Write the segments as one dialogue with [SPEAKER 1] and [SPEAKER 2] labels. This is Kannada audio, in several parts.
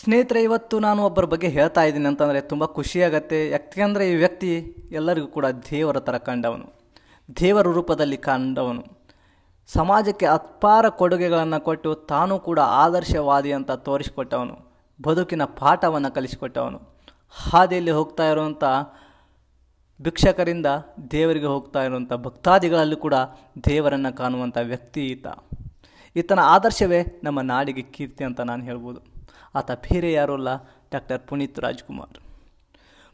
[SPEAKER 1] ಸ್ನೇಹಿತರೆ, ಇವತ್ತು ನಾನು ಒಬ್ಬರ ಬಗ್ಗೆ ಹೇಳ್ತಾ ಇದ್ದೀನಿ ಅಂತಂದರೆ ತುಂಬ ಖುಷಿಯಾಗತ್ತೆ. ಯಾಕೆಂದರೆ ಈ ವ್ಯಕ್ತಿ ಎಲ್ಲರಿಗೂ ಕೂಡ ದೇವರ ಥರ ಕಂಡವನು. ದೇವರ ರೂಪದಲ್ಲಿ ಕಂಡವನು. ಸಮಾಜಕ್ಕೆ ಅಪಾರ ಕೊಡುಗೆಗಳನ್ನು ಕೊಟ್ಟು ತಾನೂ ಕೂಡ ಆದರ್ಶವಾದಿ ಅಂತ ತೋರಿಸಿಕೊಟ್ಟವನು. ಬದುಕಿನ ಪಾಠವನ್ನು ಕಲಿಸಿಕೊಟ್ಟವನು. ಹಾದಿಯಲ್ಲಿ ಹೋಗ್ತಾ ಇರುವಂಥ ಭಿಕ್ಷಕರಿಂದ ದೇವರಿಗೆ ಹೋಗ್ತಾ ಇರುವಂಥ ಭಕ್ತಾದಿಗಳಲ್ಲೂ ಕೂಡ ದೇವರನ್ನು ಕಾಣುವಂಥ ವ್ಯಕ್ತಿ ಈತ. ಈತನ ಆದರ್ಶವೇ ನಮ್ಮ ನಾಡಿಗೆ ಕೀರ್ತಿ ಅಂತ ನಾನು ಹೇಳ್ಬೋದು. ಆತ ಬೇರೆ ಯಾರೂ ಅಲ್ಲ, ಡಾಕ್ಟರ್ ಪುನೀತ್ ರಾಜ್ಕುಮಾರ್.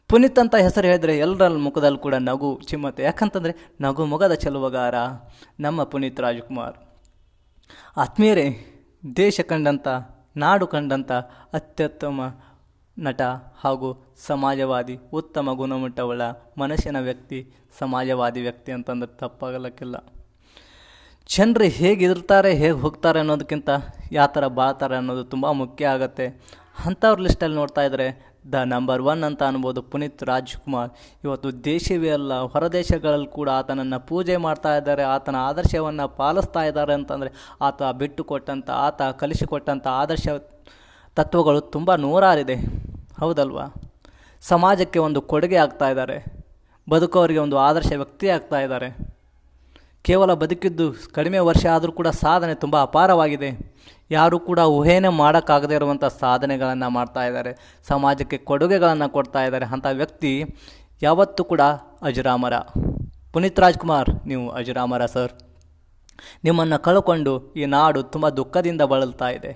[SPEAKER 1] ಪುನೀತ್ ಅಂತ ಹೆಸರು ಹೇಳಿದ್ರೆ ಎಲ್ಲರ ಮುಖದಲ್ಲಿ ಕೂಡ ನಗು ಚಿಮ್ಮತ್ತೆ. ಯಾಕಂತಂದರೆ ನಗು ಮೊಗದ ಚೆಲುವಗಾರ ನಮ್ಮ ಪುನೀತ್ ರಾಜ್ಕುಮಾರ್. ಆತ್ಮೀಯರೇ, ದೇಶ ಕಂಡಂಥ ನಾಡು ಕಂಡಂಥ ಅತ್ಯುತ್ತಮ ನಟ ಹಾಗೂ ಸಮಾಜವಾದಿ, ಉತ್ತಮ ಗುಣಮಟ್ಟವುಳ್ಳ ಮನುಷ್ಯನ ವ್ಯಕ್ತಿ, ಸಮಾಜವಾದಿ ವ್ಯಕ್ತಿ ಅಂತಂದ್ರೆ ತಪ್ಪಾಗಲಕ್ಕಿಲ್ಲ. ಜನರು ಹೇಗಿರ್ತಾರೆ ಹೇಗೆ ಹೋಗ್ತಾರೆ ಅನ್ನೋದಕ್ಕಿಂತ ಯಾವ ಥರ ಬಾಳ್ತಾರೆ ಅನ್ನೋದು ತುಂಬ ಮುಖ್ಯ ಆಗುತ್ತೆ. ಅಂಥವ್ರ ಲಿಸ್ಟಲ್ಲಿ ನೋಡ್ತಾ ಇದ್ದರೆ ದ ನಂಬರ್ ಒನ್ ಅಂತ ಅನ್ಬೋದು ಪುನೀತ್ ರಾಜ್ಕುಮಾರ್. ಇವತ್ತು ದೇಶವೇ ಅಲ್ಲ, ಹೊರದೇಶಗಳಲ್ಲಿ ಕೂಡ ಆತನನ್ನು ಪೂಜೆ ಮಾಡ್ತಾ ಇದ್ದಾರೆ, ಆತನ ಆದರ್ಶವನ್ನು ಪಾಲಿಸ್ತಾ ಇದ್ದಾರೆ ಅಂತಂದರೆ, ಆತ ಬಿಟ್ಟು ಕೊಟ್ಟಂಥ ಆತ ಕಲಿಸಿಕೊಟ್ಟಂಥ ಆದರ್ಶ ತತ್ವಗಳು ತುಂಬ ನೂರಾರಿದೆ. ಹೌದಲ್ವಾ? ಸಮಾಜಕ್ಕೆ ಒಂದು ಕೊಡುಗೆ ಆಗ್ತಾ ಇದ್ದಾರೆ ಬದುಕೋರಿಗೆ ಒಂದು ಆದರ್ಶ ವ್ಯಕ್ತಿ ಆಗ್ತಾ ಇದ್ದಾರೆ. ಕೇವಲ ಬದುಕಿದ್ದು ಕಡಿಮೆ ವರ್ಷ ಆದರೂ ಕೂಡ ಸಾಧನೆ ತುಂಬ ಅಪಾರವಾಗಿದೆ. ಯಾರೂ ಕೂಡ ಊಹೆಯೇ ಮಾಡೋಕ್ಕಾಗದೇ ಇರುವಂಥ ಸಾಧನೆಗಳನ್ನು ಮಾಡ್ತಾ ಇದ್ದಾರೆ. ಸಮಾಜಕ್ಕೆ ಕೊಡುಗೆಗಳನ್ನು ಕೊಡ್ತಾ ಇದ್ದಾರೆ. ಅಂಥ ವ್ಯಕ್ತಿ ಯಾವತ್ತೂ ಕೂಡ ಅಜರಾಮರ. ಪುನೀತ್ ರಾಜ್ಕುಮಾರ್, ನೀವು ಅಜರಾಮರ ಸರ್. ನಿಮ್ಮನ್ನು ಕಳ್ಕೊಂಡು ಈ ನಾಡು ತುಂಬ ದುಃಖದಿಂದ ಬಳಲ್ತಾ ಇದೆ.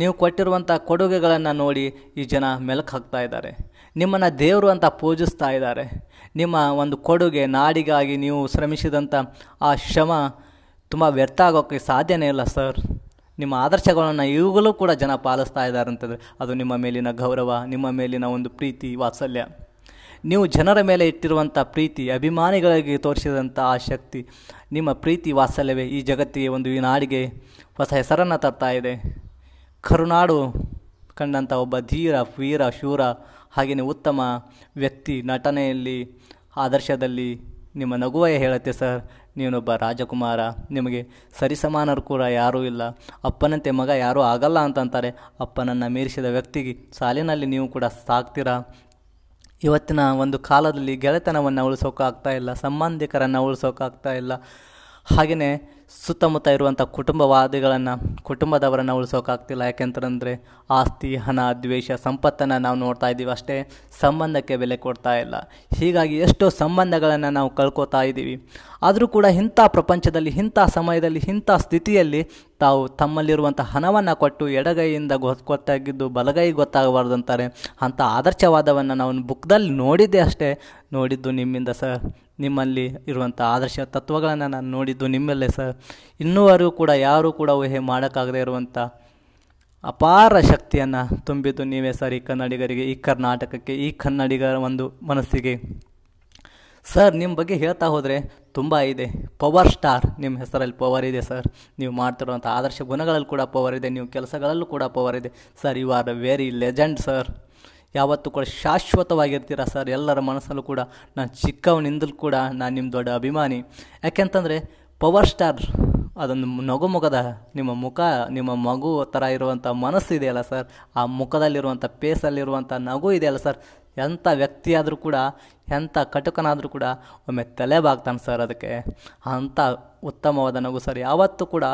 [SPEAKER 1] ನೀವು ಕೊಟ್ಟಿರುವಂಥ ಕೊಡುಗೆಗಳನ್ನು ನೋಡಿ ಈ ಜನ ಮೆಲುಕು ಹಾಕ್ತಾ ಇದ್ದಾರೆ. ನಿಮ್ಮನ್ನು ದೇವರು ಅಂತ ಪೂಜಿಸ್ತಾ ಇದ್ದಾರೆ. ನಿಮ್ಮ ಒಂದು ಕೊಡುಗೆ, ನಾಡಿಗಾಗಿ ನೀವು ಶ್ರಮಿಸಿದಂಥ ಆ ಶ್ರಮ ತುಂಬ ವ್ಯರ್ಥ ಆಗೋಕ್ಕೆ ಸಾಧ್ಯನೇ ಇಲ್ಲ, ಸರ್. ನಿಮ್ಮ ಆದರ್ಶಗಳನ್ನು ಇವುಗಳೂ ಕೂಡ ಜನ ಪಾಲಿಸ್ತಾ ಇದ್ದಾರೆ ಅಂತಂದರೆ ಅದು ನಿಮ್ಮ ಮೇಲಿನ ಗೌರವ, ನಿಮ್ಮ ಮೇಲಿನ ಒಂದು ಪ್ರೀತಿ, ವಾತ್ಸಲ್ಯ. ನೀವು ಜನರ ಮೇಲೆ ಇಟ್ಟಿರುವಂಥ ಪ್ರೀತಿ, ಅಭಿಮಾನಿಗಳಿಗೆ ತೋರಿಸಿದಂಥ ಆ ಶಕ್ತಿ, ನಿಮ್ಮ ಪ್ರೀತಿ ವಾತ್ಸಲ್ಯವೇ ಈ ಜಗತ್ತಿಗೆ ಒಂದು ಈ ನಾಡಿಗೆ ಹೊಸ ಹೆಸರನ್ನು ತರ್ತಾ ಕರುನಾಡು ಕಂಡಂಥ ಒಬ್ಬ ಧೀರ, ವೀರ, ಶೂರ ಹಾಗೆಯೇ ಉತ್ತಮ ವ್ಯಕ್ತಿ ನಟನೆಯಲ್ಲಿ, ಆದರ್ಶದಲ್ಲಿ ನಿಮ್ಮ ನಗುವೇ ಹೇಳುತ್ತೆ ಸರ್. ನೀನೊಬ್ಬ ರಾಜಕುಮಾರ. ನಿಮಗೆ ಸರಿಸಮಾನರು ಕೂಡ ಯಾರೂ ಇಲ್ಲ. ಅಪ್ಪನಂತೆ ಮಗ ಯಾರೂ ಆಗಲ್ಲ ಅಂತಂತಾರೆ. ಅಪ್ಪನನ್ನು ಮೀರಿಸಿದ ವ್ಯಕ್ತಿಗೆ ಸಾಲಿನಲ್ಲಿ ನೀವು ಕೂಡ ಸಾಕ್ತೀರಾ? ಇವತ್ತಿನ ಒಂದು ಕಾಲದಲ್ಲಿ ಗೆಳೆತನವನ್ನು ಉಳಿಸೋಕ್ಕಾಗ್ತಾ ಇಲ್ಲ, ಸಂಬಂಧಿಕರನ್ನು ಉಳಿಸೋಕ್ಕಾಗ್ತಾ ಇಲ್ಲ. ಹಾಗೆಯೇ ಸುತ್ತಮುತ್ತ ಇರುವಂಥ ಕುಟುಂಬವಾದಿಗಳನ್ನು, ಕುಟುಂಬದವರನ್ನು ಉಳಿಸೋಕ್ಕಾಗ್ತಿಲ್ಲ ಯಾಕೆಂತಂದರೆ ಆಸ್ತಿ, ಹಣ, ದ್ವೇಷ, ಸಂಪತ್ತನ್ನು ನಾವು ನೋಡ್ತಾ ಇದ್ದೀವಿ. ಅಷ್ಟೇ ಸಂಬಂಧಕ್ಕೆ ಬೆಲೆ ಕೊಡ್ತಾ ಇಲ್ಲ. ಹೀಗಾಗಿ ಎಷ್ಟೋ ಸಂಬಂಧಗಳನ್ನು ನಾವು ಕಳ್ಕೊತಾ ಇದ್ದೀವಿ. ಆದರೂ ಕೂಡ ಇಂಥ ಪ್ರಪಂಚದಲ್ಲಿ, ಇಂಥ ಸಮಯದಲ್ಲಿ, ಇಂಥ ಸ್ಥಿತಿಯಲ್ಲಿ ತಾವು ತಮ್ಮಲ್ಲಿರುವಂಥ ಹಣವನ್ನು ಕೊಟ್ಟು ಎಡಗೈಯಿಂದ ಗೊತ್ತಾಗಿದ್ದು ಬಲಗೈ ಗೊತ್ತಾಗಬಾರ್ದು ಅಂತಾರೆ. ಅಂಥ ಆದರ್ಶವಾದವನ್ನು ನಾವು ಬುಕ್ದಲ್ಲಿ ನೋಡಿದ್ದೆ ಅಷ್ಟೇ. ನೋಡಿದ್ದು ನಿಮ್ಮಿಂದ ಸರ್. ನಿಮ್ಮಲ್ಲಿ ಇರುವಂಥ ಆದರ್ಶ ತತ್ವಗಳನ್ನು ನಾನು ನೋಡಿದ್ದು ನಿಮ್ಮಲ್ಲೇ ಸರ್. ಇನ್ನೂವರೆಗೂ ಕೂಡ ಯಾರೂ ಕೂಡ ಊಹೆ ಮಾಡೋಕ್ಕಾಗದೇ ಇರುವಂಥ ಅಪಾರ ಶಕ್ತಿಯನ್ನು ತುಂಬಿದ್ದು ನೀವೇ ಸರ್ ಈ ಕನ್ನಡಿಗರಿಗೆ, ಈ ಕರ್ನಾಟಕಕ್ಕೆ, ಈ ಕನ್ನಡಿಗರ ಒಂದು ಮನಸ್ಸಿಗೆ. ಸರ್ ನಿಮ್ಮ ಬಗ್ಗೆ ಹೇಳ್ತಾ ಹೋದರೆ ತುಂಬ ಇದೆ. ಪವರ್ ಸ್ಟಾರ್ ನಿಮ್ಮ ಹೆಸರಲ್ಲಿ ಪವರ್ ಇದೆ ಸರ್. ನೀವು ಮಾಡ್ತಿರುವಂಥ ಆದರ್ಶ ಗುಣಗಳಲ್ಲಿ ಕೂಡ ಪವರ್ ಇದೆ, ನೀವು ಕೆಲಸಗಳಲ್ಲೂ ಕೂಡ ಪವರ್ ಇದೆ. Sir you are very legend sir ಯಾವತ್ತೂ ಕೂಡ ಶಾಶ್ವತವಾಗಿರ್ತೀರ ಸರ್? ಎಲ್ಲರ ಮನಸ್ಸಲ್ಲೂ ಕೂಡ, ನಾನು ಚಿಕ್ಕವನಿಂದಲೂ ಕೂಡ ನಾನು ನಿಮ್ಮ ದೊಡ್ಡ ಅಭಿಮಾನಿ. ಯಾಕೆಂತಂದರೆ, ಪವರ್ ಸ್ಟಾರ್ ಅದೊಂದು ನಗುಮುಖದ ನಿಮ್ಮ ಮುಖ, ನಿಮ್ಮ ಮಗು ಥರ ಇರುವಂಥ ಮನಸ್ಸು ಇದೆಯಲ್ಲ ಸರ್? ಆ ಮುಖದಲ್ಲಿರುವಂಥ ಪೇಸಲ್ಲಿರುವಂಥ ನಗು ಇದೆಯಲ್ಲ ಸರ್? ಎಂಥ ವ್ಯಕ್ತಿಯಾದರೂ ಕೂಡ ಎಂಥ ಕಟುಕನಾದರೂ ಕೂಡ ಒಮ್ಮೆ ತಲೆ ಬಾಗ್ತಾನೆ ಸರ್ ಅದಕ್ಕೆ. ಅಂಥ ಉತ್ತಮವಾದ ನಗು ಸರ್. ಯಾವತ್ತೂ ಕೂಡ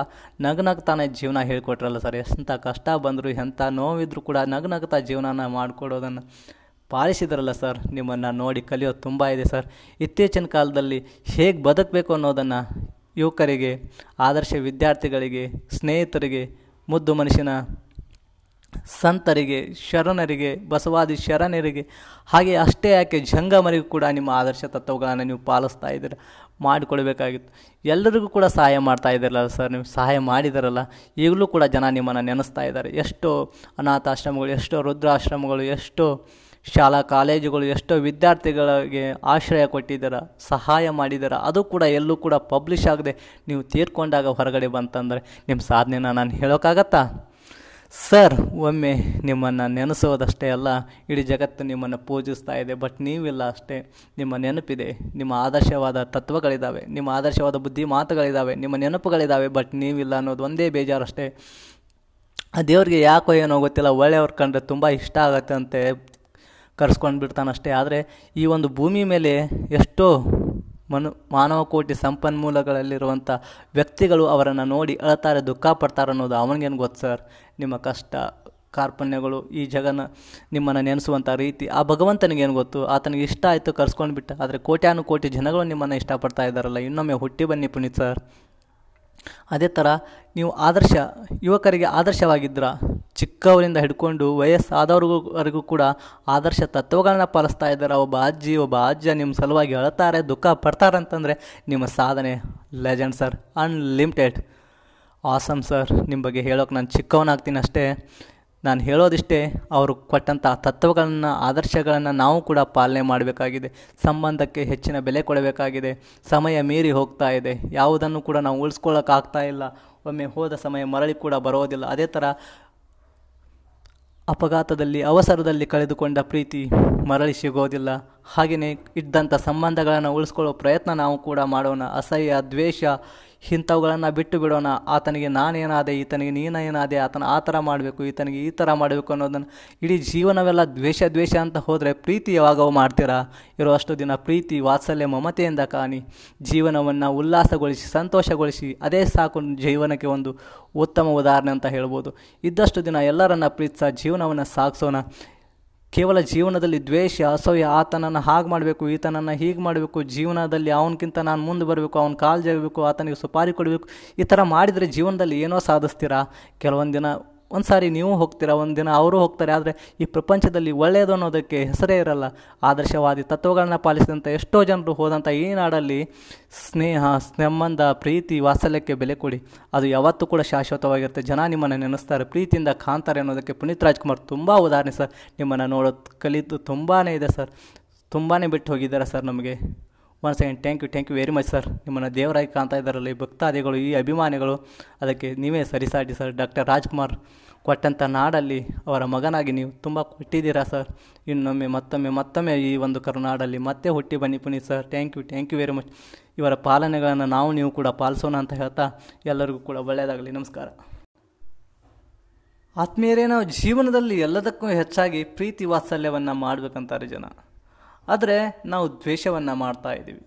[SPEAKER 1] ನಗ್ನಗ್ತಾನೆ ಜೀವನ ಹೇಳ್ಕೊಟ್ರಲ್ಲ ಸರ್. ಎಂಥ ಕಷ್ಟ ಬಂದರೂ ಎಂಥ ನೋವಿದ್ರೂ ಕೂಡ ನಗ್ನಗ್ತಾ ಜೀವನನ ಮಾಡಿಕೊಡೋದನ್ನು ಪಾಲಿಸಿದ್ರಲ್ಲ ಸರ್. ನಿಮ್ಮನ್ನು ನೋಡಿ ಕಲಿಯೋದು ತುಂಬ ಇದೆ ಸರ್. ಇತ್ತೀಚಿನ ಕಾಲದಲ್ಲಿ ಹೇಗೆ ಬದುಕಬೇಕು ಅನ್ನೋದನ್ನು ಯುವಕರಿಗೆ, ಆದರ್ಶ ವಿದ್ಯಾರ್ಥಿಗಳಿಗೆ, ಸ್ನೇಹಿತರಿಗೆ, ಮುದ್ದು ಮನುಷ್ಯನ ಸಂತರಿಗೆ, ಶರಣರಿಗೆ, ಬಸವಾದಿ ಶರಣರಿಗೆ, ಹಾಗೆ ಅಷ್ಟೇ ಯಾಕೆ ಜಂಗಮರಿಗೂ ಕೂಡ ನಿಮ್ಮ ಆದರ್ಶ ತತ್ವಗಳನ್ನು ನೀವು ಪಾಲಿಸ್ತಾ ಇದ್ದೀರ? ಮಾಡಿಕೊಳ್ಬೇಕಾಗಿತ್ತು. ಎಲ್ಲರಿಗೂ ಕೂಡ ಸಹಾಯ ಮಾಡ್ತಾ ಇದ್ದೀರಲ್ಲ ಸರ್, ನೀವು ಸಹಾಯ ಮಾಡಿದಾರಲ್ಲ, ಈಗಲೂ ಕೂಡ ಜನ ನಿಮ್ಮನ್ನು ನೆನೆಸ್ತಾ ಇದ್ದಾರೆ. ಎಷ್ಟೋ ಅನಾಥಾಶ್ರಮಗಳು, ಎಷ್ಟೋ ರುದ್ರಾಶ್ರಮಗಳು ಎಷ್ಟೋ ಶಾಲಾ ಕಾಲೇಜುಗಳು ಎಷ್ಟೋ ವಿದ್ಯಾರ್ಥಿಗಳಿಗೆ ಆಶ್ರಯ ಕೊಟ್ಟಿದ್ದಾರ ಸಹಾಯ ಮಾಡಿದಾರ, ಅದು ಕೂಡ ಎಲ್ಲೂ ಕೂಡ ಪಬ್ಲಿಷ್ ಆಗದೆ ನೀವು ತೀರ್ಕೊಂಡಾಗ ಹೊರಗಡೆ ಬಂತಂದರೆ ನಿಮ್ಮ ಸಾಧನೆನ ನಾನು ಹೇಳೋಕ್ಕಾಗತ್ತಾ ಸರ್ ಒಮ್ಮೆ ನಿಮ್ಮನ್ನು ನೆನೆಸೋದಷ್ಟೇ ಅಲ್ಲ, ಇಡೀ ಜಗತ್ತು ನಿಮ್ಮನ್ನು ಪೂಜಿಸ್ತಾ ಇದೆ ಬಟ್ ನೀವಿಲ್ಲ ಅಷ್ಟೇ. ನಿಮ್ಮ ನೆನಪಿದೆ, ನಿಮ್ಮ ಆದರ್ಶವಾದ ತತ್ವಗಳಿದ್ದಾವೆ ನಿಮ್ಮ ಆದರ್ಶವಾದ ಬುದ್ಧಿ ಮಾತುಗಳಿದ್ದಾವೆ ನಿಮ್ಮ ನೆನಪುಗಳಿದ್ದಾವೆ ಬಟ್ ನೀವಿಲ್ಲ ಅನ್ನೋದು ಒಂದೇ ಬೇಜಾರಷ್ಟೇ. ಆ ದೇವ್ರಿಗೆ ಯಾಕೋ ಏನೋ ಗೊತ್ತಿಲ್ಲ, ಒಳ್ಳೆಯವ್ರು ಕಂಡ್ರೆ ತುಂಬ ಇಷ್ಟ ಆಗತ್ತೆ ಕರ್ಸ್ಕೊಂಡು ಬಿಡ್ತಾನಷ್ಟೇ ಆದರೆ ಈ ಒಂದು ಭೂಮಿ ಮೇಲೆ ಎಷ್ಟೋ ಮನು, ಮಾನವ ಕೋಟಿ ಸಂಪನ್ಮೂಲಗಳಲ್ಲಿರುವಂಥ ವ್ಯಕ್ತಿಗಳು ಅವರನ್ನು ನೋಡಿ ಅಳ್ತಾರೆ, ದುಃಖ ಪಡ್ತಾರೆ ಅನ್ನೋದು ಅವನಿಗೇನು ಗೊತ್ತು ಸರ್? ನಿಮ್ಮ ಕಷ್ಟ, ಕಾರ್ಪಣ್ಯಗಳು, ಈ ಜಗನ ನಿಮ್ಮನ್ನು ನೆನೆಸುವಂಥ ರೀತಿ, ಆ ಭಗವಂತನಿಗೇನು ಗೊತ್ತು? ಆತನಿಗೆ ಇಷ್ಟ ಆಯಿತು ಕರ್ಸ್ಕೊಂಡು ಬಿಟ್ಟ, ಆದರೆ ಕೋಟ್ಯಾನು ಕೋಟಿ ಜನಗಳು ನಿಮ್ಮನ್ನು ಇಷ್ಟಪಡ್ತಾ ಇದ್ದಾರಲ್ಲ, ಇನ್ನೊಮ್ಮೆ ಹುಟ್ಟಿ ಬನ್ನಿ ಪುನೀತ್ ಸರ್. ಅದೇ ಥರ ನೀವು ಆದರ್ಶ, ಯುವಕರಿಗೆ ಆದರ್ಶವಾಗಿದ್ದೀರ ಚಿಕ್ಕವರಿಂದ ಹಿಡ್ಕೊಂಡು ವಯಸ್ಸಾದವ್ರಿಗೂ ಕೂಡ ಆದರ್ಶ ತತ್ವಗಳನ್ನ ಪಾಲಿಸ್ತಾ ಇದ್ದಾರೆ. ಒಬ್ಬ ಅಜ್ಜಿ, ಒಬ್ಬ ಅಜ್ಜ ನಿಮ್ಮ ಸಲುವಾಗಿ ಅಳ್ತಾರೆ, ದುಃಖ ಪಡ್ತಾರೆ ಅಂತಂದರೆ ನಿಮ್ಮ ಸಾಧನೆ legend sir unlimited awesome sir ನಿಮ್ಮ ಬಗ್ಗೆ ಹೇಳೋಕೆ ನಾನು ಚಿಕ್ಕವನಾಗ್ತೀನಿ ಅಷ್ಟೇ. ನಾನು ಹೇಳೋದಿಷ್ಟೇ, ಅವರು ಕೊಟ್ಟಂಥ ತತ್ವಗಳನ್ನು, ಆದರ್ಶಗಳನ್ನು ನಾವು ಕೂಡ ಪಾಲನೆ ಮಾಡಬೇಕಾಗಿದೆ. ಸಂಬಂಧಕ್ಕೆ ಹೆಚ್ಚಿನ ಬೆಲೆ ಕೊಡಬೇಕಾಗಿದೆ. ಸಮಯ ಮೀರಿ ಹೋಗ್ತಾ ಇದೆ. ಯಾವುದನ್ನು ಕೂಡ ನಾವು ಉಳಿಸ್ಕೊಳ್ಳೋಕ್ಕಾಗ್ತಾ ಇಲ್ಲ. ಒಮ್ಮೆ ಹೋದ ಸಮಯ ಮರಳಿ ಕೂಡ ಬರೋದಿಲ್ಲ. ಅದೇ ಥರ ಅಪಘಾತದಲ್ಲಿ, ಅವಸರದಲ್ಲಿ ಕಳೆದುಕೊಂಡ ಪ್ರೀತಿ ಮರಳಿ ಸಿಗೋದಿಲ್ಲ. ಹಾಗೆಯೇ ಇದ್ದಂಥ ಸಂಬಂಧಗಳನ್ನು ಉಳಿಸ್ಕೊಳ್ಳೋ ಪ್ರಯತ್ನ ನಾವು ಕೂಡ ಮಾಡೋಣ. ಅಸಹ್ಯ, ದ್ವೇಷ ಇಂಥವುಗಳನ್ನು ಬಿಟ್ಟು ಬಿಡೋಣ. ಆತನಿಗೆ ನಾನೇನಾದೆ, ಈತನಿಗೆ ನೀನೇನಾದೆ, ಆತನ ಆ ಥರ ಮಾಡಬೇಕು, ಈತನಿಗೆ ಈ ಥರ ಮಾಡಬೇಕು ಅನ್ನೋದನ್ನು ಇಡೀ ಜೀವನವೆಲ್ಲ ದ್ವೇಷ ದ್ವೇಷ ಅಂತ ಹೋದರೆ ಪ್ರೀತಿ ಯಾವಾಗವೂ ಮಾಡ್ತೀರಾ? ಇರುವಷ್ಟು ದಿನ ಪ್ರೀತಿ, ವಾತ್ಸಲ್ಯ, ಮಮತೆಯಿಂದ ಕಾಣಿ. ಜೀವನವನ್ನು ಉಲ್ಲಾಸಗೊಳಿಸಿ, ಸಂತೋಷಗೊಳಿಸಿ, ಅದೇ ಸಾಕು ಜೀವನಕ್ಕೆ ಒಂದು ಉತ್ತಮ ಉದಾಹರಣೆ ಅಂತ ಹೇಳ್ಬೋದು. ಇದ್ದಷ್ಟು ದಿನ ಎಲ್ಲರನ್ನ ಪ್ರೀತಿಸ, ಜೀವನವನ್ನು ಸಾಗಿಸೋಣ. ಕೇವಲ ಜೀವನದಲ್ಲಿ ದ್ವೇಷ ಅಸಹ್ಯ ಆತನನ್ನು ಹಾಗೆ ಮಾಡಬೇಕು ಈತನನ್ನು ಹೀಗೆ ಮಾಡಬೇಕು, ಜೀವನದಲ್ಲಿ ಅವನಕ್ಕಿಂತ ನಾನು ಮುಂದೆ ಬರಬೇಕು, ಅವನ ಕಾಲು ಜಗಬೇಕು, ಆತನಿಗೆ ಸುಪಾರಿ ಕೊಡಬೇಕು, ಈ ಥರ ಮಾಡಿದರೆ ಜೀವನದಲ್ಲಿ ಏನೋ ಸಾಧಿಸ್ತೀರಾ? ಕೆಲವೊಂದು ದಿನ ಒಂದು ಸಾರಿ ನೀವು ಹೋಗ್ತೀರಾ ಒಂದು ದಿನ ಅವರು ಹೋಗ್ತಾರೆ, ಆದರೆ ಈ ಪ್ರಪಂಚದಲ್ಲಿ ಒಳ್ಳೆಯದು ಅನ್ನೋದಕ್ಕೆ ಹೆಸರೇ ಇರಲ್ಲ. ಆದರ್ಶವಾದಿ ತತ್ವಗಳನ್ನ ಪಾಲಿಸಿದಂಥ ಎಷ್ಟೋ ಜನರು ಹೋದಂಥ ಈ ನಾಡಲ್ಲಿ ಸ್ನೇಹ, ಸಂಬಂಧ, ಪ್ರೀತಿ, ವಾತ್ಸಲ್ಯಕ್ಕೆ ಬೆಲೆ ಕೊಡಿ. ಅದು ಯಾವತ್ತೂ ಕೂಡ ಶಾಶ್ವತವಾಗಿರುತ್ತೆ. ಜನ ನಿಮ್ಮನ್ನು ನೆನೆಸ್ತಾರೆ. ಪ್ರೀತಿಯಿಂದ ಕಾಣ್ತಾರೆ ಅನ್ನೋದಕ್ಕೆ ಪುನೀತ್ ರಾಜ್ಕುಮಾರ್ ತುಂಬ ಉದಾಹರಣೆ ಸರ್. ನಿಮ್ಮನ್ನು ನೋಡೋದು ಕಲಿತು ತುಂಬಾ ಇದೆ ಸರ್. ತುಂಬಾ ಬಿಟ್ಟು ಹೋಗಿದ್ದಾರೆ ಸರ್ ನಮಗೆ. One second thank you thank you very much sir ನಿಮ್ಮನ್ನು ದೇವರಾಗಿ ಕಾಣ್ತಾ ಇದ್ದಾರಲ್ಲ, ಈ ಭಕ್ತಾದಿಗಳು, ಈ ಅಭಿಮಾನಿಗಳು. ಅದಕ್ಕೆ ನೀವೇ ಸರಿಸಾಟಿ ಸರ್ ಡಾಕ್ಟರ್ ರಾಜ್ಕುಮಾರ್ ಕೊಟ್ಟಂಥ ನಾಡಲ್ಲಿ ಅವರ ಮಗನಾಗಿ ನೀವು ತುಂಬ ಕೊಟ್ಟಿದ್ದೀರಾ ಸರ್ ಇನ್ನೊಮ್ಮೆ, ಮತ್ತೊಮ್ಮೆ ಮತ್ತೊಮ್ಮೆ ಈ ಒಂದು ಕರುನಾಡಲ್ಲಿ ಮತ್ತೆ ಹುಟ್ಟಿ ಬನ್ನಿ Puneeth sir thank you thank you very much ಇವರ ಪಾಲನೆಗಳನ್ನು ನಾವು, ನೀವು ಕೂಡ ಪಾಲಿಸೋಣ ಅಂತ ಹೇಳ್ತಾ ಎಲ್ಲರಿಗೂ ಕೂಡ ಒಳ್ಳೆಯದಾಗಲಿ. ನಮಸ್ಕಾರ. ಆತ್ಮೀಯರೇ, ನಾವು ಜೀವನದಲ್ಲಿ ಎಲ್ಲದಕ್ಕೂ ಹೆಚ್ಚಾಗಿ ಪ್ರೀತಿ ವಾತ್ಸಲ್ಯವನ್ನು ಮಾಡಬೇಕಂತಾರೆ ಜನ. ಆದರೆ ನಾವು ದ್ವೇಷವನ್ನು ಮಾಡ್ತಾ ಇದ್ದೀವಿ.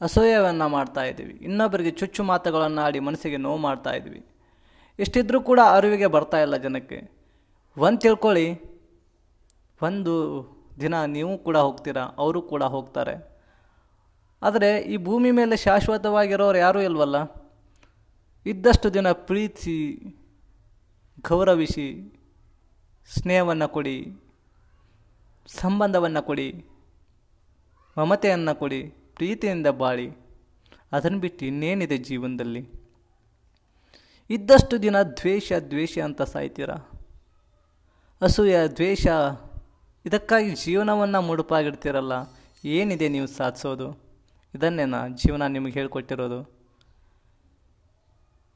[SPEAKER 1] ಅಸೂಯವನ್ನು ಮಾಡ್ತಾ ಇದ್ದೀವಿ. ಇನ್ನೊಬ್ಬರಿಗೆ ಚುಚ್ಚು ಮಾತುಗಳನ್ನು ಆಡಿ ಮನಸ್ಸಿಗೆ ನೋವು ಮಾಡ್ತಾ ಇದ್ದೀವಿ. ಇಷ್ಟಿದ್ರೂ ಕೂಡ ಅರಿವಿಗೆ ಬರ್ತಾ ಇಲ್ಲ ಜನಕ್ಕೆ. ಒಂದು ತಿಳ್ಕೊಳ್ಳಿ, ಒಂದು ದಿನ ನೀವು ಕೂಡ ಹೋಗ್ತೀರಾ, ಅವರು ಕೂಡ ಹೋಗ್ತಾರೆ. ಆದರೆ ಈ ಭೂಮಿ ಮೇಲೆ ಶಾಶ್ವತವಾಗಿರೋರು ಯಾರೂ ಇಲ್ವಲ್ಲ? ಇದ್ದಷ್ಟು ದಿನ ಪ್ರೀತಿ ಗೌರವಿಸಿ, ಸ್ನೇಹವನ್ನು ಕೊಡಿ, ಸಂಬಂಧವನ್ನು ಕೊಡಿ. ಮಮತೆಯನ್ನು ಕೊಡಿ, ಪ್ರೀತಿಯಿಂದ ಬಾಳಿ. ಅದನ್ನು ಬಿಟ್ಟು ಇನ್ನೇನಿದೆ ಜೀವನದಲ್ಲಿ? ಇದ್ದಷ್ಟು ದಿನ ದ್ವೇಷ ದ್ವೇಷ ಅಂತ ಸಾಯ್ತೀರ? ಅಸೂಯ, ದ್ವೇಷ, ಇದಕ್ಕಾಗಿ ಜೀವನವನ್ನು ಮುಡುಪಾಗಿಡ್ತೀರಲ್ಲ? ಏನಿದೆ ನೀವು ಸಾಧಿಸೋದು? ಇದನ್ನೇನಾ ಜೀವನ ನಿಮಗೆ ಹೇಳ್ಕೊಟ್ಟಿರೋದು.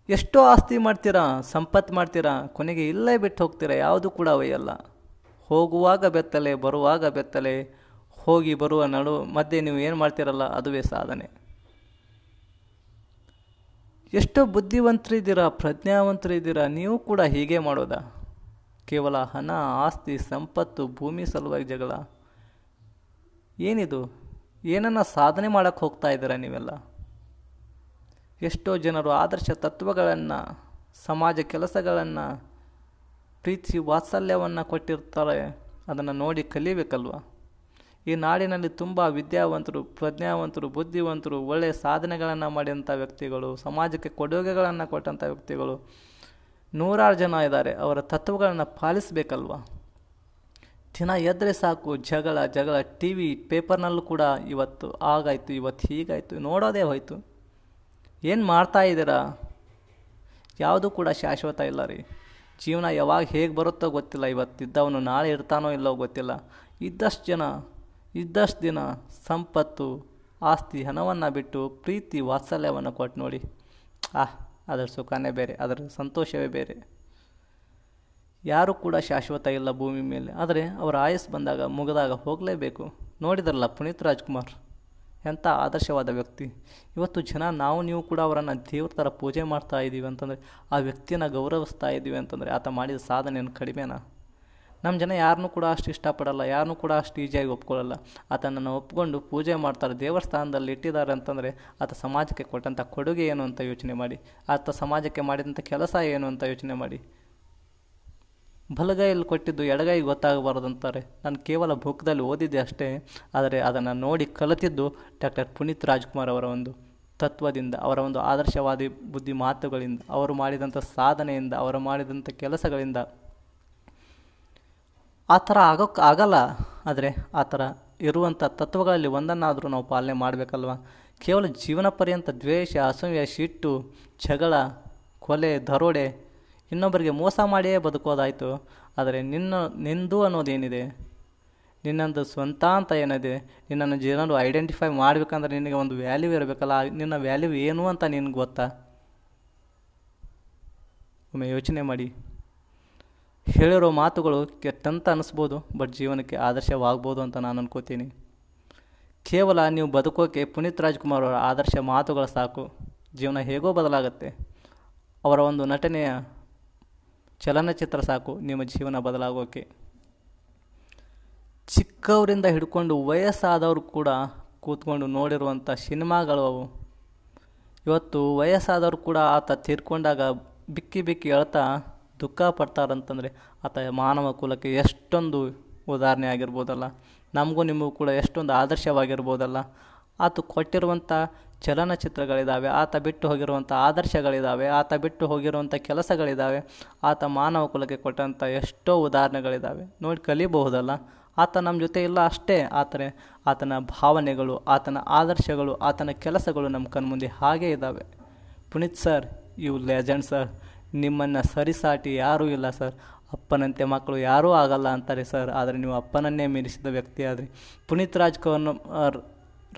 [SPEAKER 1] ಎಷ್ಟೋ ಆಸ್ತಿ ಮಾಡ್ತೀರಾ, ಸಂಪತ್ತು ಮಾಡ್ತೀರಾ, ಕೊನೆಗೆ ಇಲ್ಲೇ ಬಿಟ್ಟು ಹೋಗ್ತೀರಾ, ಯಾವುದು ಕೂಡ ಒಯ್ಯಲ್ಲ ಹೋಗುವಾಗ ಬೆತ್ತಲೆ, ಬರುವಾಗ ಬೆತ್ತಲೆ ಹೋಗಿ ಬರುವ ನಡು ಮಧ್ಯೆ ನೀವು ಏನು ಮಾಡ್ತೀರಲ್ಲ, ಅದುವೇ ಸಾಧನೆ. ಎಷ್ಟೋ ಬುದ್ಧಿವಂತರಿದ್ದೀರಾ, ಪ್ರಜ್ಞಾವಂತರಿದ್ದೀರಾ, ನೀವು ಕೂಡ ಹೀಗೆ ಮಾಡೋದ? ಕೇವಲ ಹಣ, ಆಸ್ತಿ, ಸಂಪತ್ತು, ಭೂಮಿ ಸಲುವಾಗಿ ಜಗಳ. ಏನಿದು? ಏನನ್ನ ಸಾಧನೆ ಮಾಡೋಕ್ಕೆ ಹೋಗ್ತಾ ಇದ್ದೀರಾ ನೀವೆಲ್ಲ? ಎಷ್ಟೋ ಜನರು ಆದರ್ಶ ತತ್ವಗಳನ್ನು, ಸಮಾಜ ಕೆಲಸಗಳನ್ನು, ಪ್ರೀತಿ ವಾತ್ಸಲ್ಯವನ್ನು ಕೊಟ್ಟಿರ್ತಾರೆ. ಅದನ್ನು ನೋಡಿ ಕಲಿಬೇಕಲ್ವ? ಈ ನಾಡಿನಲ್ಲಿ ತುಂಬ ವಿದ್ಯಾವಂತರು, ಪ್ರಜ್ಞಾವಂತರು, ಬುದ್ಧಿವಂತರು, ಒಳ್ಳೆಯ ಸಾಧನೆಗಳನ್ನು ಮಾಡಿದಂಥ ವ್ಯಕ್ತಿಗಳು, ಸಮಾಜಕ್ಕೆ ಕೊಡುಗೆಗಳನ್ನು ಕೊಟ್ಟಂಥ ವ್ಯಕ್ತಿಗಳು. ನೂರಾರು ಜನ ಇದ್ದಾರೆ. ಅವರ ತತ್ವಗಳನ್ನು ಪಾಲಿಸಬೇಕಲ್ವ? ದಿನ ಎದ್ರೆ ಸಾಕು, ಜಗಳ ಜಗಳ ಟಿ ವಿ ಪೇಪರ್ನಲ್ಲೂ ಕೂಡ ಇವತ್ತು ಆಗಾಯಿತು, ಇವತ್ತು ಹೀಗಾಯಿತು, ನೋಡೋದೇ ಹೋಯಿತು. ಏನು ಮಾಡ್ತಾ ಇದ್ದೀರಾ? ಯಾವುದೂ ಕೂಡ ಶಾಶ್ವತ ಇಲ್ಲ ರೀ. ಜೀವನ ಯಾವಾಗ ಹೇಗೆ ಬರುತ್ತೋ ಗೊತ್ತಿಲ್ಲ. ಇವತ್ತಿದ್ದವನು ನಾಳೆ ಇರ್ತಾನೋ ಇಲ್ಲೋ ಗೊತ್ತಿಲ್ಲ. ಇದ್ದಷ್ಟು ಜನ ಇದ್ದಷ್ಟು ದಿನ ಸಂಪತ್ತು, ಆಸ್ತಿ, ಹಣವನ್ನು ಬಿಟ್ಟು ಪ್ರೀತಿ ವಾತ್ಸಲ್ಯವನ್ನು ಕೊಟ್ಟು ನೋಡಿ. ಆಹ್ ಅದರ ಸುಖನೇ ಬೇರೆ ಅದರ ಸಂತೋಷವೇ ಬೇರೆ. ಯಾರೂ ಕೂಡ ಶಾಶ್ವತ ಇಲ್ಲ ಭೂಮಿ ಮೇಲೆ, ಆದರೆ ಅವರ ಆಯಸ್ಸು ಬಂದಾಗ ಮುಗಿದಾಗ ಹೋಗಲೇಬೇಕು. ನೋಡಿದ್ರಲ್ಲ ಪುನೀತ್ ರಾಜ್ಕುಮಾರ್? ಎಂಥ ಆದರ್ಶವಾದ ವ್ಯಕ್ತಿ. ಇವತ್ತು ಜನ ನಾವು, ನೀವು ಕೂಡ ಅವರನ್ನು ದೇವ್ರ ಥರ ಪೂಜೆ ಮಾಡ್ತಾ ಇದ್ದೀವಿ ಅಂತಂದರೆ, ಆ ವ್ಯಕ್ತಿಯನ್ನು ಗೌರವಿಸ್ತಾ ಇದ್ದೀವಿ ಅಂತಂದರೆ ಆತ ಮಾಡಿದ ಸಾಧನೆ ಏನು ಕಡಿಮೆನಾ? ನಮ್ಮ ಜನ ಯಾರನ್ನೂ ಕೂಡ ಅಷ್ಟು ಇಷ್ಟಪಡಲ್ಲ ಯಾರನ್ನೂ ಕೂಡ ಅಷ್ಟು ಈಜಿಯಾಗಿ ಒಪ್ಕೊಳ್ಳಲ್ಲ. ಆತನನ್ನು ಒಪ್ಕೊಂಡು ಪೂಜೆ ಮಾಡ್ತಾರೆ, ದೇವಸ್ಥಾನದಲ್ಲಿ ಇಟ್ಟಿದ್ದಾರೆ ಅಂತಂದರೆ ಆತ ಸಮಾಜಕ್ಕೆ ಕೊಟ್ಟಂಥ ಕೊಡುಗೆ ಏನು ಅಂತ ಯೋಚನೆ ಮಾಡಿ. ಆತ ಸಮಾಜಕ್ಕೆ ಮಾಡಿದಂಥ ಕೆಲಸ ಏನು ಅಂತ ಯೋಚನೆ ಮಾಡಿ. ಬಲಗೈಯಲ್ಲಿ ಕೊಟ್ಟಿದ್ದು ಎಡಗೈ ಗೊತ್ತಾಗಬಾರದು ಅಂತಾರೆ ನಾನು ಕೇವಲ ಬುಕ್ದಲ್ಲಿ ಓದಿದ್ದೆ ಅಷ್ಟೇ, ಆದರೆ ಅದನ್ನು ನೋಡಿ ಕಲಿತಿದ್ದು ಡಾಕ್ಟರ್ ಪುನೀತ್ ರಾಜ್ಕುಮಾರ್ ಅವರ ಒಂದು ತತ್ವದಿಂದ, ಅವರ ಒಂದು ಆದರ್ಶವಾದಿ ಬುದ್ಧಿ ಮಾತುಗಳಿಂದ, ಅವರು ಮಾಡಿದಂಥ ಸಾಧನೆಯಿಂದ, ಅವರು ಮಾಡಿದಂಥ ಕೆಲಸಗಳಿಂದ. ಆ ಥರ ಆಗೋಕ್ಕೆ ಆಗಲ್ಲ ಆದರೆ ಆ ಥರ ಇರುವಂಥ ತತ್ವಗಳಲ್ಲಿ ಒಂದನ್ನಾದರೂ ನಾವು ಪಾಲನೆ ಮಾಡಬೇಕಲ್ವ? ಕೇವಲ ಜೀವನ ಪರ್ಯಂತ ದ್ವೇಷ, ಅಸೂಯ, ಸಿಟ್ಟು ಜಗಳ ಕೊಲೆ, ದರೋಡೆ ಇನ್ನೊಬ್ಬರಿಗೆ ಮೋಸ ಮಾಡಿಯೇ ಬದುಕೋದಾಯಿತು. ಆದರೆ ನಿನ್ನ, ನಿಂದು ಅನ್ನೋದೇನಿದೆ? ನಿನ್ನೊಂದು ಸ್ವಂತ ಅಂತ ಏನಿದೆ? ನಿನ್ನನ್ನು ಜನರು ಐಡೆಂಟಿಫೈ ಮಾಡಬೇಕಂದ್ರೆ ನಿನಗೆ ಒಂದು ವ್ಯಾಲ್ಯೂ ಇರಬೇಕಲ್ಲ? ನಿನ್ನ ವ್ಯಾಲ್ಯೂ ಏನು ಅಂತ ನಿನಗೆ ಗೊತ್ತಾ? ಒಮ್ಮೆ ಯೋಚನೆ ಮಾಡಿ. ಹೇಳಿರೋ ಮಾತುಗಳು ಕೆಟ್ಟಂತ ಅನಿಸ್ಬೋದು ಬಟ್ ಜೀವನಕ್ಕೆ ಆದರ್ಶವಾಗ್ಬೋದು ಅಂತ ನಾನು ಅನ್ಕೋತೀನಿ. ಕೇವಲ ನೀವು ಬದುಕೋಕೆ ಪುನೀತ್ ರಾಜ್ಕುಮಾರ್ ಅವರ ಆದರ್ಶ ಮಾತುಗಳು ಸಾಕು. ಜೀವನ ಹೇಗೋ ಬದಲಾಗುತ್ತೆ. ಅವರ ಒಂದು ನಟನೆಯ ಚಲನಚಿತ್ರ ಸಾಕು ನಿಮ್ಮ ಜೀವನ ಬದಲಾಗೋಕೆ. ಚಿಕ್ಕವರಿಂದ ಹಿಡ್ಕೊಂಡು ವಯಸ್ಸಾದವರು ಕೂಡ ಕೂತ್ಕೊಂಡು ನೋಡಿರುವಂಥ ಸಿನಿಮಾಗಳು ಅವು. ಇವತ್ತು ವಯಸ್ಸಾದವರು ಕೂಡ ಆತ ತೀರ್ಕೊಂಡಾಗ ಬಿಕ್ಕಿ ಬಿಕ್ಕಿ ಅಳ್ತಾ ದುಃಖ ಪಡ್ತಾರಂತಂದರೆ, ಆತ ಮಾನವ ಕುಲಕ್ಕೆ ಎಷ್ಟೊಂದು ಉದಾಹರಣೆ ಆಗಿರ್ಬೋದಲ್ಲ. ನಮಗೂ ನಿಮಗೂ ಕೂಡ ಎಷ್ಟೊಂದು ಆದರ್ಶವಾಗಿರ್ಬೋದಲ್ಲ. ಆತ ಕೊಟ್ಟಿರುವಂಥ ಚಲನಚಿತ್ರಗಳಿದ್ದಾವೆ ಆತ ಬಿಟ್ಟು ಹೋಗಿರುವಂಥ ಆದರ್ಶಗಳಿದ್ದಾವೆ ಆತ ಬಿಟ್ಟು ಹೋಗಿರುವಂಥ ಕೆಲಸಗಳಿದ್ದಾವೆ ಆತ ಮಾನವ ಕುಲಕ್ಕೆ ಕೊಟ್ಟಂಥ ಎಷ್ಟೋ ಉದಾಹರಣೆಗಳಿದ್ದಾವೆ ನೋಡಿ ಕಲಿಬಹುದಲ್ಲ ಆತ ನಮ್ಮ ಜೊತೆ ಇಲ್ಲ ಅಷ್ಟೇ ಆತನ ಆತನ ಭಾವನೆಗಳು, ಆತನ ಆದರ್ಶಗಳು, ಆತನ ಕೆಲಸಗಳು ನಮ್ಮ ಕಣ್ಮುಂದೆ ಹಾಗೇ ಇದ್ದಾವೆ Puneeth sir you legend sir ನಿಮ್ಮನ್ನು ಸರಿಸಾಟಿ ಯಾರೂ ಇಲ್ಲ, ಸರ್. ಅಪ್ಪನಂತೆ ಮಕ್ಕಳು ಯಾರೂ ಆಗಲ್ಲ ಅಂತಾರೆ, ಸರ್. ಆದರೆ ನೀವು ಅಪ್ಪನನ್ನೇ ಮೀರಿಸಿದ ವ್ಯಕ್ತಿ ಆದರೆ. ಪುನೀತ್ ರಾಜ್ಕುಮಾರ್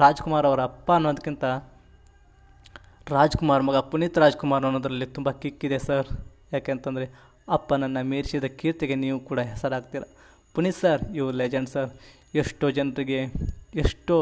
[SPEAKER 1] ರಾಜ್ಕುಮಾರ್ ಅವರ ಅಪ್ಪ ಅನ್ನೋದಕ್ಕಿಂತ ರಾಜ್ಕುಮಾರ್ ಮಗ ಪುನೀತ್ ರಾಜ್ಕುಮಾರ್ ಅನ್ನೋದರಲ್ಲಿ ತುಂಬ ಕಿಕ್ಕಿದೆ, ಸರ್. ಯಾಕೆಂತಂದರೆ ಅಪ್ಪನನ್ನು ಮೀರಿಸಿದ ಕೀರ್ತಿಗೆ ನೀವು ಕೂಡ ಹೆಸರಾಗ್ತೀರ. Puneeth, sir, you legend, sir. ಎಷ್ಟೋ ಜನರಿಗೆ ಎಷ್ಟೋ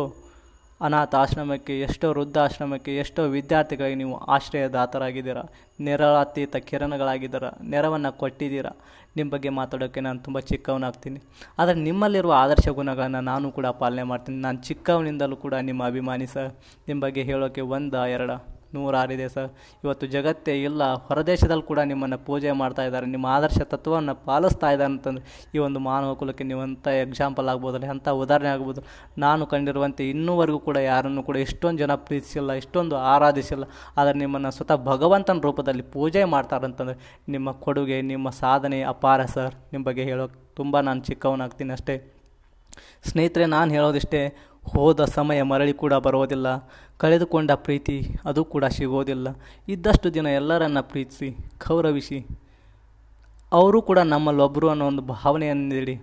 [SPEAKER 1] ಅನಾಥ ಆಶ್ರಮಕ್ಕೆ ಎಷ್ಟೋ ವೃದ್ಧಾಶ್ರಮಕ್ಕೆ, ಎಷ್ಟೋ ವಿದ್ಯಾರ್ಥಿಗಳಿಗೆ ನೀವು ಆಶ್ರಯದಾತರಾಗಿದ್ದೀರಾ? ನೆರಳಾತೀತ ಕಿರಣಗಳಾಗಿದ್ದೀರಾ? ನೆರವನ್ನು ಕೊಟ್ಟಿದ್ದೀರಾ? ನಿಮ್ಮ ಬಗ್ಗೆ ಮಾತಾಡೋಕ್ಕೆ ನಾನು ತುಂಬ ಚಿಕ್ಕವನಾಗ್ತೀನಿ. ಆದರೆ ನಿಮ್ಮಲ್ಲಿರುವ ಆದರ್ಶ ಗುಣಗಳನ್ನು ನಾನು ಕೂಡ ಪಾಲನೆ ಮಾಡ್ತೀನಿ. ನಾನು ಚಿಕ್ಕವನಿಂದಲೂ ಕೂಡ ನಿಮ್ಮ ಅಭಿಮಾನಿ ಸರ್. ನಿಮ್ಮ ಬಗ್ಗೆ ಹೇಳೋಕ್ಕೆ ಒಂದ, ಎರಡ. ನೂರಾರಿದೆ ಸರ್. ಇವತ್ತು ಜಗತ್ತೇ ಇಲ್ಲ, ಹೊರದೇಶದಲ್ಲಿ ಕೂಡ ನಿಮ್ಮನ್ನು ಪೂಜೆ ಮಾಡ್ತಾ ಇದ್ದಾರೆ, ನಿಮ್ಮ ಆದರ್ಶ ತತ್ವವನ್ನು ಪಾಲಿಸ್ತಾ ಇದ್ದಾರೆ ಅಂತಂದರೆ ಈ ಒಂದು ಮಾನವ ಕುಲಕ್ಕೆ ನೀವಂಥ ಎಕ್ಸಾಂಪಲ್ ಆಗ್ಬೋದಲ್ಲ, ಎಂಥ ಉದಾಹರಣೆ ಆಗ್ಬೋದು. ನಾನು ಕಂಡಿರುವಂತೆ ಇನ್ನೂವರೆಗೂ ಕೂಡ ಯಾರನ್ನು ಕೂಡ ಇಷ್ಟೊಂದು ಜನ ಪ್ರೀತಿಸಿಲ್ಲ ಇಷ್ಟೊಂದು ಆರಾಧಿಸಿಲ್ಲ, ಆದರೆ ನಿಮ್ಮನ್ನು ಸ್ವತಃ ಭಗವಂತನ ರೂಪದಲ್ಲಿ ಪೂಜೆ ಮಾಡ್ತಾರಂತಂದರೆ ನಿಮ್ಮ ಕೊಡುಗೆ, ನಿಮ್ಮ ಸಾಧನೆ ಅಪಾರ ಸರ್. ನಿಮ್ಮ ಬಗ್ಗೆ ಹೇಳೋಕೆ ತುಂಬ ನಾನು ಚಿಕ್ಕವನಾಗ್ತೀನಿ ಅಷ್ಟೇ. ಸ್ನೇಹಿತರೆ, ನಾನು ಹೇಳೋದಿಷ್ಟೇ ಹೋದ ಸಮಯ ಮರಳಿ ಕೂಡ ಬರೋದಿಲ್ಲ ಕಳೆದುಕೊಂಡ ಪ್ರೀತಿ ಅದು ಕೂಡ ಸಿಗೋದಿಲ್ಲ ಇದ್ದಷ್ಟು ದಿನ ಎಲ್ಲರನ್ನ ಪ್ರೀತಿಸಿ, ಗೌರವಿಸಿ, ಅವರು ಕೂಡ ನಮ್ಮಲ್ಲೊಬ್ಬರು ಅನ್ನೋ ಒಂದು ಭಾವನೆಯನ್ನು ನೀಡಿ.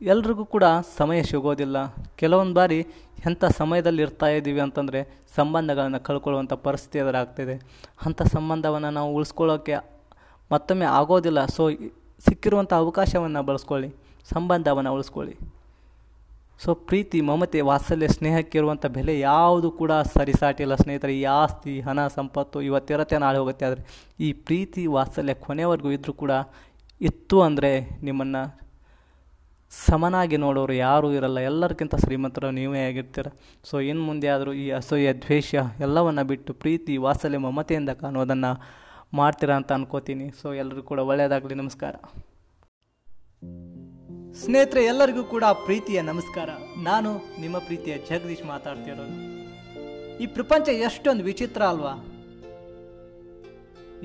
[SPEAKER 1] ಎಲ್ರಿಗೂ ಕೂಡ ಸಮಯ ಸಿಗೋದಿಲ್ಲ ಕೆಲವೊಂದು ಬಾರಿ ಎಂಥ ಸಮಯದಲ್ಲಿ ಇರ್ತಾ ಇದ್ದೀವಿ ಅಂತಂದರೆ ಸಂಬಂಧಗಳನ್ನು ಕಳ್ಕೊಳ್ಳುವಂಥ ಪರಿಸ್ಥಿತಿ ಎದುರಾಗ್ತಿದೆ. ಅಂಥ ಸಂಬಂಧವನ್ನು ನಾವು ಉಳಿಸ್ಕೊಳ್ಳೋಕ್ಕೆ ಮತ್ತೊಮ್ಮೆ ಆಗೋದಿಲ್ಲ. ಸೊ ಸಿಕ್ಕಿರುವಂಥ ಅವಕಾಶವನ್ನು ಬಳಸ್ಕೊಳ್ಳಿ. ಸಂಬಂಧವನ್ನು ಉಳಿಸ್ಕೊಳ್ಳಿ. ಸೊ ಪ್ರೀತಿ, ಮಮತೆ, ವಾತ್ಸಲ್ಯ ಸ್ನೇಹಕ್ಕೆ ಇರುವಂಥ ಬೆಲೆ ಯಾವುದು ಕೂಡ ಸರಿಸಾಟಿಲ್ಲ ಸ್ನೇಹಿತರೆ. ಈ ಆಸ್ತಿ, ಹಣ, ಸಂಪತ್ತು ಇವತ್ತಿರತ್ತೆ, ನಾಳೆ ಹೋಗುತ್ತೆ. ಆದರೆ ಈ ಪ್ರೀತಿ, ವಾತ್ಸಲ್ಯ ಕೊನೆವರೆಗೂ ಇದ್ದರೂ ಕೂಡ ಇತ್ತು ಅಂದರೆ ನಿಮ್ಮನ್ನು ಸಮನಾಗಿ ನೋಡೋರು ಯಾರೂ ಇರಲ್ಲ. ಎಲ್ಲರಿಗಿಂತ ಶ್ರೀಮಂತರು ನೀವೇ ಆಗಿರ್ತೀರ. ಸೊ ಇನ್ನು ಮುಂದೆ ಆದರೂ ಈ ಅಸೂಯೆ, ದ್ವೇಷ ಎಲ್ಲವನ್ನು ಬಿಟ್ಟು ಪ್ರೀತಿ, ವಾತ್ಸಲ್ಯ, ಮಮತೆಯಿಂದ ಕಾಣೋದನ್ನು ಮಾಡ್ತೀರಾ ಅಂತ ಅನ್ಕೋತೀನಿ. ಸೊ ಎಲ್ಲರಿಗೂ ಕೂಡ ಒಳ್ಳೆಯದಾಗಲಿ. ನಮಸ್ಕಾರ. ಸ್ನೇಹಿತರೆ, ಎಲ್ಲರಿಗೂ ಕೂಡ ಪ್ರೀತಿಯ ನಮಸ್ಕಾರ. ನಾನು ನಿಮ್ಮ ಪ್ರೀತಿಯ ಜಗದೀಶ್ ಮಾತಾಡ್ತಿರೋದು ಈ ಪ್ರಪಂಚ ಎಷ್ಟೊಂದು ವಿಚಿತ್ರ ಅಲ್ವಾ?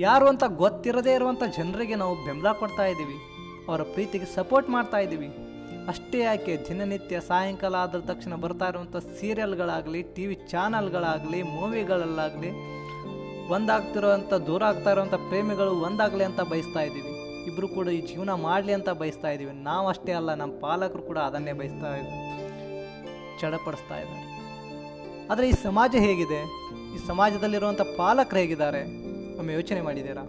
[SPEAKER 1] ಯಾರು ಅಂತ ಗೊತ್ತಿರದೇ ಇರುವಂಥ ಜನರಿಗೆ ನಾವು ಬೆಂಬಲ ಕೊಡ್ತಾ ಇದ್ದೀವಿ. ಅವರ ಪ್ರೀತಿಗೆ ಸಪೋರ್ಟ್ ಮಾಡ್ತಾ ಇದ್ದೀವಿ. ಅಷ್ಟೇ ಯಾಕೆ, ದಿನನಿತ್ಯ ಸಾಯಂಕಾಲ ಆದ ತಕ್ಷಣ ಬರ್ತಾ ಇರುವಂಥ ಸೀರಿಯಲ್ಗಳಾಗಲಿ ಟಿ ವಿ ಚಾನಲ್ಗಳಾಗಲಿ ಮೂವಿಗಳಲ್ಲಾಗಲಿ ಒಂದಾಗ್ತಿರೋವಂಥ ದೂರ ಆಗ್ತಾ ಇರೋವಂಥ ಪ್ರೇಮಿಗಳು ಒಂದಾಗಲಿ ಅಂತ ಬಯಸ್ತಾ ಇಬ್ಬರು ಕೂಡ ಈ ಜೀವನ ಮಾಡಲಿ ಅಂತ ಬಯಸ್ತಾ ಇದ್ದೀವಿ. ನಾವು ಅಷ್ಟೇ ಅಲ್ಲ ನಮ್ಮ ಪಾಲಕರು ಕೂಡ ಅದನ್ನೇ ಬಯಸ್ತಾ ಇದ್ದಾರೆ ಚಡಪಡಿಸ್ತಾ ಇದ್ದಾರೆ. ಆದರೆ ಈ ಸಮಾಜ ಹೇಗಿದೆ? ಈ ಸಮಾಜದಲ್ಲಿರುವಂಥ ಪಾಲಕರು ಹೇಗಿದ್ದಾರೆ? ಒಮ್ಮೆ ಯೋಚನೆ ಮಾಡಿದ್ದೀರಾ?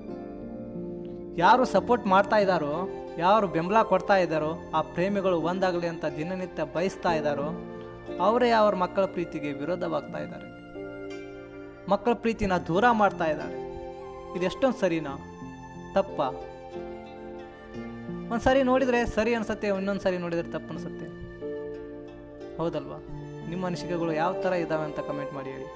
[SPEAKER 1] ಯಾರು ಸಪೋರ್ಟ್ ಮಾಡ್ತಾ ಇದ್ದಾರೋ, ಯಾರು ಬೆಂಬಲ ಕೊಡ್ತಾ ಇದ್ದಾರೋ, ಆ ಪ್ರೇಮಿಗಳು ಒಂದಾಗಲಿ ಅಂತ ದಿನನಿತ್ಯ ಬಯಸ್ತಾ ಇದ್ದಾರೋ, ಅವರೇ ಅವ್ರ ಮಕ್ಕಳ ಪ್ರೀತಿಗೆ ವಿರೋಧವಾಗ್ತಾ ಇದ್ದಾರೆ. ಮಕ್ಕಳ ಪ್ರೀತಿನ ದೂರ ಮಾಡ್ತಾ ಇದ್ದಾರೆ. ಇದು ಎಷ್ಟೊಂದು ಸರಿನಾ? ತಪ್ಪ? ಒಂದು ಸಾರಿ ನೋಡಿದರೆ ಸರಿ ಅನ್ಸುತ್ತೆ ಇನ್ನೊಂದು ಸಾರಿ ನೋಡಿದರೆ ತಪ್ಪು ಅನಿಸುತ್ತೆ. ಹೌದಲ್ವಾ? ನಿಮ್ಮ ಅನಿಸಿಕೆಗಳು ಯಾವ ಥರ ಇದ್ದಾವೆ ಅಂತ ಕಮೆಂಟ್ ಮಾಡಿ ಹೇಳಿ.